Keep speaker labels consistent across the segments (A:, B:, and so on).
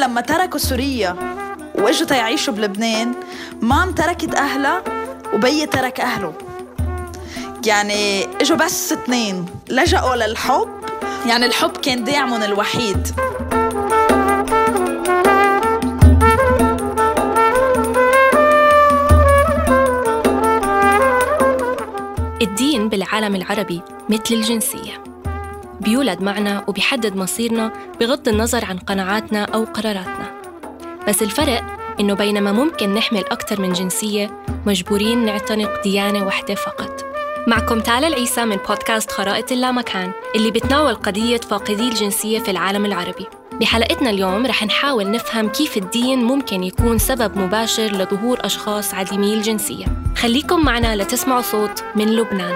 A: لما تركوا سوريا وإجوا تيعيشوا بلبنان مام تركت أهلها وبي ترك أهله. يعني إجوا بس اثنين لجأوا للحب. يعني الحب كان داعمهم الوحيد.
B: الدين بالعالم العربي مثل الجنسية. بيولد معنا وبيحدد مصيرنا بغض النظر عن قناعاتنا أو قراراتنا. بس الفرق إنه بينما ممكن نحمل أكثر من جنسية مجبورين نعتنق ديانة واحدة فقط. معكم تالا العيسى من بودكاست خرائط اللامكان اللي بتناول قضية فاقدي الجنسية في العالم العربي. بحلقتنا اليوم رح نحاول نفهم كيف الدين ممكن يكون سبب مباشر لظهور أشخاص عديمي الجنسية. خليكم معنا لتسمعوا صوت من لبنان.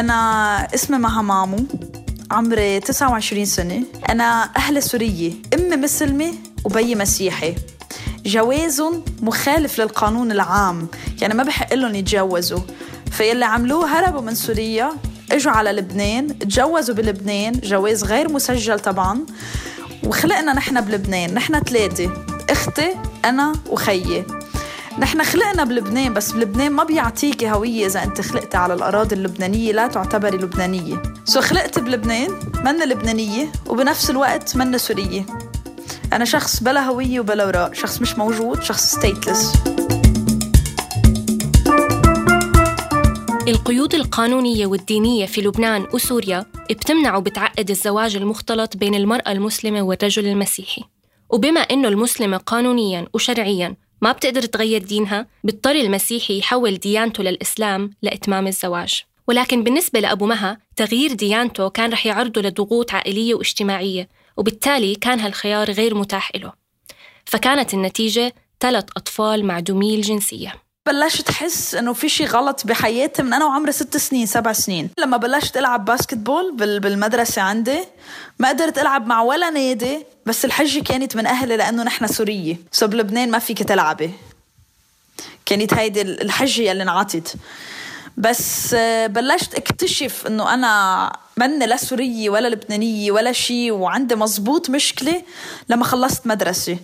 A: أنا اسمي مها مامو عمري 29 سنة. أنا أهل سورية أمي مسلمة وبي مسيحي. جوازهم مخالف للقانون العام يعني ما بحق لهم يتجوزوا. فيلي عملوه هربوا من سوريا إجوا على لبنان تجوزوا بلبنان جواز غير مسجل طبعا. وخلقنا نحن بلبنان نحن ثلاثة أختي أنا وخيي. نحن خلقنا بلبنان بس بلبنان ما بيعطيكي هوية إذا أنت خلقتي على الأراضي اللبنانية لا تعتبري لبنانية. سو خلقت بلبنان من لبنانية وبنفس الوقت من سورية. أنا شخص بلا هوية وبلا وراء شخص مش موجود شخص ستيتلس
B: القيود القانونية والدينية في لبنان وسوريا بتمنع وبتعقد الزواج المختلط بين المرأة المسلمة والرجل المسيحي. وبما أنه المسلمة قانونيا وشرعيا ما بتقدر تغير دينها بيضطر المسيحي يحول ديانته للإسلام لإتمام الزواج. ولكن بالنسبة لأبو مها تغيير ديانته كان رح يعرضه لضغوط عائلية واجتماعية وبالتالي كان هالخيار غير متاح له فكانت النتيجة ثلاث أطفال معدومي الجنسية.
A: بلشت احس إنه في شيء غلط بحياتي من أنا وعمري ست سنين سبع سنين. لما بلشت ألعب basketball بالمدرسة عندي ما قدرت ألعب مع ولا نادي بس الحجة كانت من أهلي لأنه نحن سورية. so بلبنان ما فيك تلعبي. كانت هيدي الحجة يلي انعطت. بس بلشت اكتشف إنه أنا مني لا سورية ولا لبنانية ولا شيء وعندي مزبوط مشكلة لما خلصت مدرسة.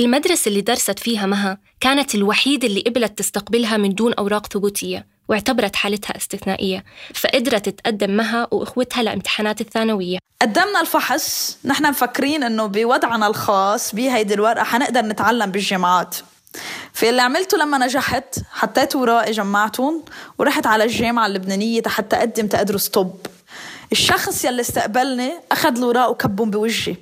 B: المدرسة اللي درست فيها مها كانت الوحيدة اللي قبلت تستقبلها من دون أوراق ثبوتية واعتبرت حالتها استثنائية فقدرت تقدم مها وإخوتها لامتحانات الثانوية.
A: قدمنا الفحص نحن مفكرين أنه بوضعنا الخاص بهيدي الورقة حنقدر نتعلم بالجامعات. فاللي عملته لما نجحت حطيت ورائي جمعتهم ورحت على الجامعة اللبنانية حتى أقدم تأدرس طب. الشخص يلي استقبلني أخذ الوراق وكبهم بوجهي.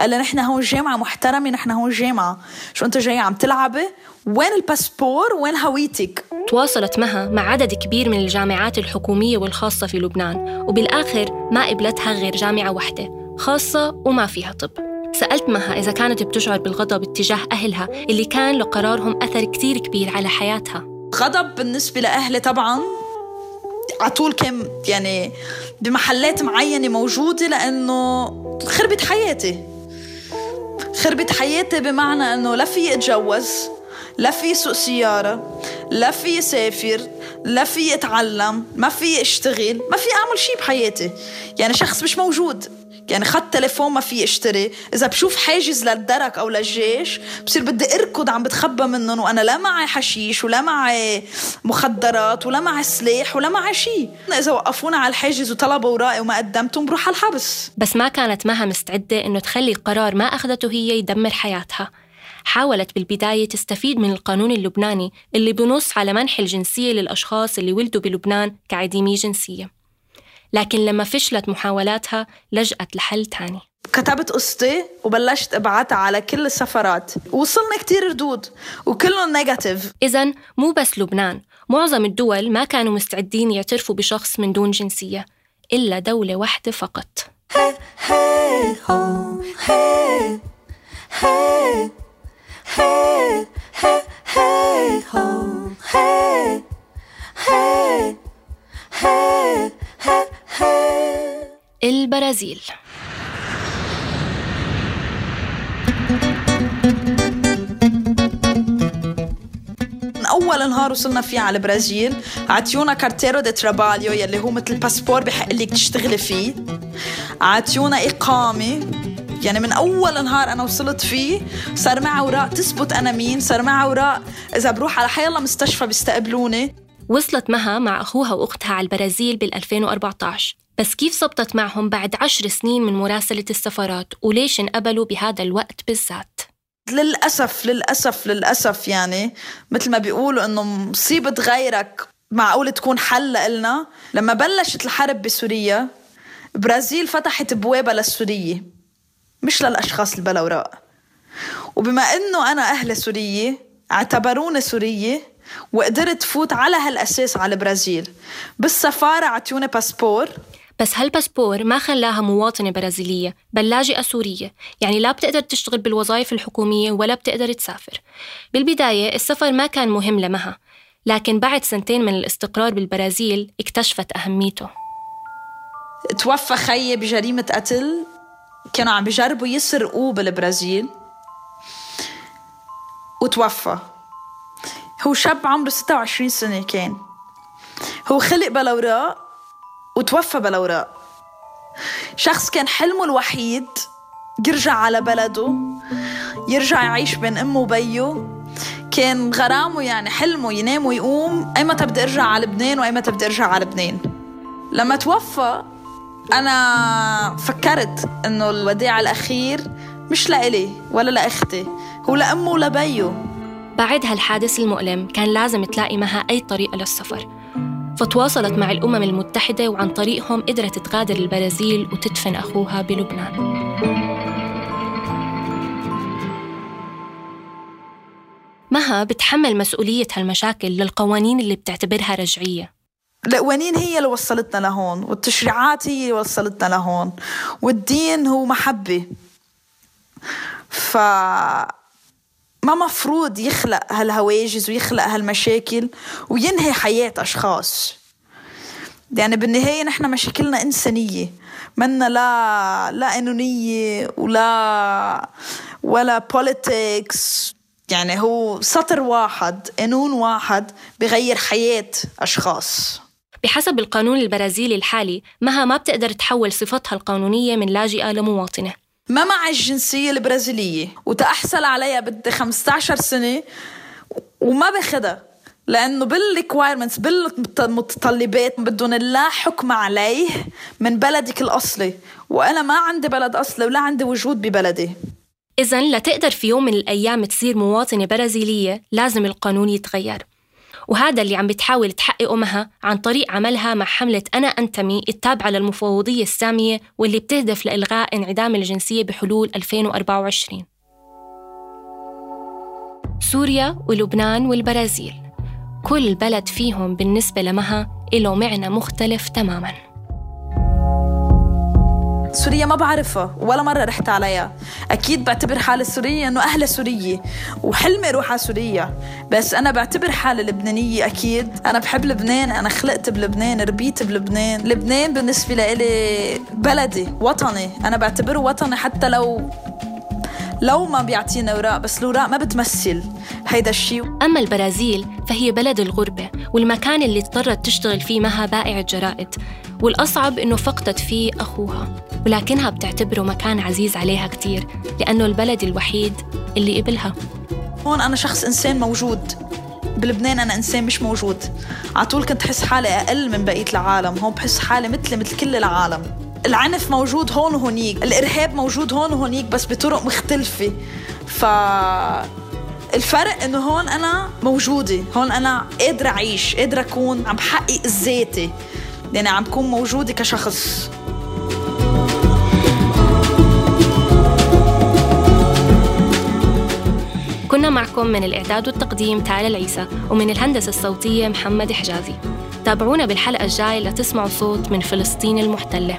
A: قال لي نحن هون جامعة محترمة نحن هون جامعة. شو أنت جاي عم تلعبي؟ وين الباسبور؟ وين هويتك؟
B: تواصلت مها مع عدد كبير من الجامعات الحكومية والخاصة في لبنان وبالآخر ما قبلتها غير جامعة واحدة خاصة وما فيها طب. سألت مها إذا كانت بتشعر بالغضب اتجاه أهلها اللي كان لقرارهم أثر كتير كبير على حياتها.
A: غضب بالنسبة لأهلي طبعا على طول كان يعني بمحلات معينة موجودة لأنه خربت حياتي. خربت حياتي بمعنى إنه لا في أتجوز لا في سوق سيارة لا في سافر لا في أتعلم ما في أشتغل ما في أعمل شيء بحياتي. يعني شخص مش موجود. يعني خط تليفون ما في اشتري. إذا بشوف حاجز للدرك أو للجيش بصير بدي أركض عم بتخبى منهم وأنا لا معي حشيش ولا معي مخدرات ولا معي سلاح ولا معي شيء إذا وقفونا على الحاجز وطلبوا ورائي وما قدمتهم بروح على الحبس.
B: بس ما كانت مها مستعدة إنه تخلي قرار ما أخذته هي يدمر حياتها. حاولت بالبداية تستفيد من القانون اللبناني اللي بنص على منح الجنسية للأشخاص اللي ولدوا بلبنان كعديمي جنسية. لكن لما فشلت محاولاتها لجأت لحل تاني.
A: كتبت قصتي وبلشت أبعتها على كل السفرات. وصلنا كتير ردود وكلهم نيجاتيف
B: إذا مو بس لبنان معظم الدول ما كانوا مستعدين يعترفوا بشخص من دون جنسية إلا دولة واحدة فقط.
A: من اول نهار وصلنا فيه على البرازيل عطيونا carteira de trabalho يلي هو مثل باسبور بيحق لك تشتغلي فيه. عطيونا إقامة. يعني من اول نهار أنا وصلت فيه صار معي أوراق تثبت أنا مين صار معي أوراق إذا بروح على حي الله مستشفى بيستقبلوني.
B: وصلت مها مع أخوها وأختها على البرازيل بال 2014 بس كيف زبطت معهم بعد عشر سنين من مراسلة السفارات؟ وليش انقبلوا بهذا الوقت بالذات؟
A: للأسف للأسف للأسف يعني مثل ما بيقولوا إنه مصيبة غيرك معقول تكون حل لنا. لما بلشت الحرب بسوريا برازيل فتحت بوابة للسورية مش للأشخاص أوراق وبما إنه أنا أهل سورية اعتبروني سورية وقدرت فوت على هالأساس على البرازيل بالسفارة عطيوني باسبور.
B: بس هالباسبور ما خلاها مواطنة برازيلية بل لاجئة سورية. يعني لا بتقدر تشتغل بالوظائف الحكومية ولا بتقدر تسافر. بالبداية السفر ما كان مهم لمها لكن بعد سنتين من الاستقرار بالبرازيل اكتشفت أهميته.
A: توفى خيي بجريمة قتل. كانوا عم بيجربوا يسرقوه بالبرازيل. وتوفى. هو شاب عمره 26 سنة كان. هو خلق بلا وتوفى بلا اوراق شخص كان حلمه الوحيد يرجع على بلده يرجع يعيش بين أمه وبيه. كان غرامه يعني حلمه ينام ويقوم ايمتى بدي أرجع على لبنان وايمتى بدي أرجع على لبنان. لما توفى أنا فكرت إنه الوداع الأخير مش لإلي ولا لأختي هو لأمه ولبيه.
B: بعد هالحادث المؤلم كان لازم تلاقي معها أي طريقة للسفر. فتواصلت مع الأمم المتحدة وعن طريقهم قدرت تغادر البرازيل وتدفن أخوها بلبنان. مها بتحمل مسؤولية هالمشاكل للقوانين اللي بتعتبرها رجعية.
A: القوانين هي اللي وصلتنا لهون؟ والتشريعات هي اللي وصلتنا لهون. والدين هو محبة. ف ما مفروض يخلق هالهواجس ويخلق هالمشاكل وينهي حياة أشخاص. يعني بالنهاية نحن مشاكلنا إنسانية. منا لا لا قانونية ولا ولا بوليتكس يعني هو سطر واحد قانون واحد بغير حياة أشخاص.
B: بحسب القانون البرازيلي الحالي مها ما بتقدر تحول صفتها القانونية من لاجئة لمواطنة.
A: ما معي الجنسية البرازيلية وتأحصل عليها بدي 15 سنة وما باخدها لأنه بالريكوايرمنتس بالمتطلبات بدهم لا حكم عليه من بلدك الأصلي. وأنا ما عندي بلد أصلي ولا عندي وجود ببلدي.
B: إذا لتقدر في يوم من الأيام تصير مواطنة برازيلية لازم القانون يتغير. وهذا اللي عم بتحاول تحققه مها عن طريق عملها مع حملة أنا أنتمي التابعة للمفوضية السامية واللي بتهدف لإلغاء انعدام الجنسية بحلول 2024 سوريا ولبنان والبرازيل كل بلد فيهم بالنسبة لمها له معنى مختلف تماماً.
A: سوريا ما بعرفها ولا مرة رحت عليها. أكيد بعتبر حالي سورية إنه أهلها سورية وحلمي أروح على سوريا. بس أنا بعتبر حالي لبنانية أكيد. أنا بحب لبنان أنا خلقت بلبنان ربيت بلبنان. لبنان بالنسبة لإلي بلدي وطني. أنا بعتبره وطني حتى لو لو ما بيعطينا أوراق بس الأوراق ما بتمثل. هيدا الشيء
B: أما البرازيل فهي بلد الغربة والمكان اللي اضطرت تشتغل فيه مها بائعه جرائد والأصعب إنه فقدت فيه أخوها. ولكنها بتعتبره مكان عزيز عليها كتير لأنه البلد الوحيد اللي قبلها.
A: هون أنا شخص إنسان موجود. بلبنان أنا إنسان مش موجود. على طول كنت حس حالي أقل من بقية العالم. هون بحس حالي مثلي مثل كل العالم. العنف موجود هون وهونيك الإرهاب موجود هون وهونيك بس بطرق مختلفة. ف الفرق إنه هون أنا موجودة. هون أنا قادرة أعيش قادرة أكون عم بحقق ذاتي. يعني عم بكون موجودة كشخص.
B: كنا معكم من الإعداد والتقديم تالا العيسى ومن الهندسة الصوتية محمد حجازي. تابعونا بالحلقة الجاية لتسمعوا صوت من فلسطين المحتلة.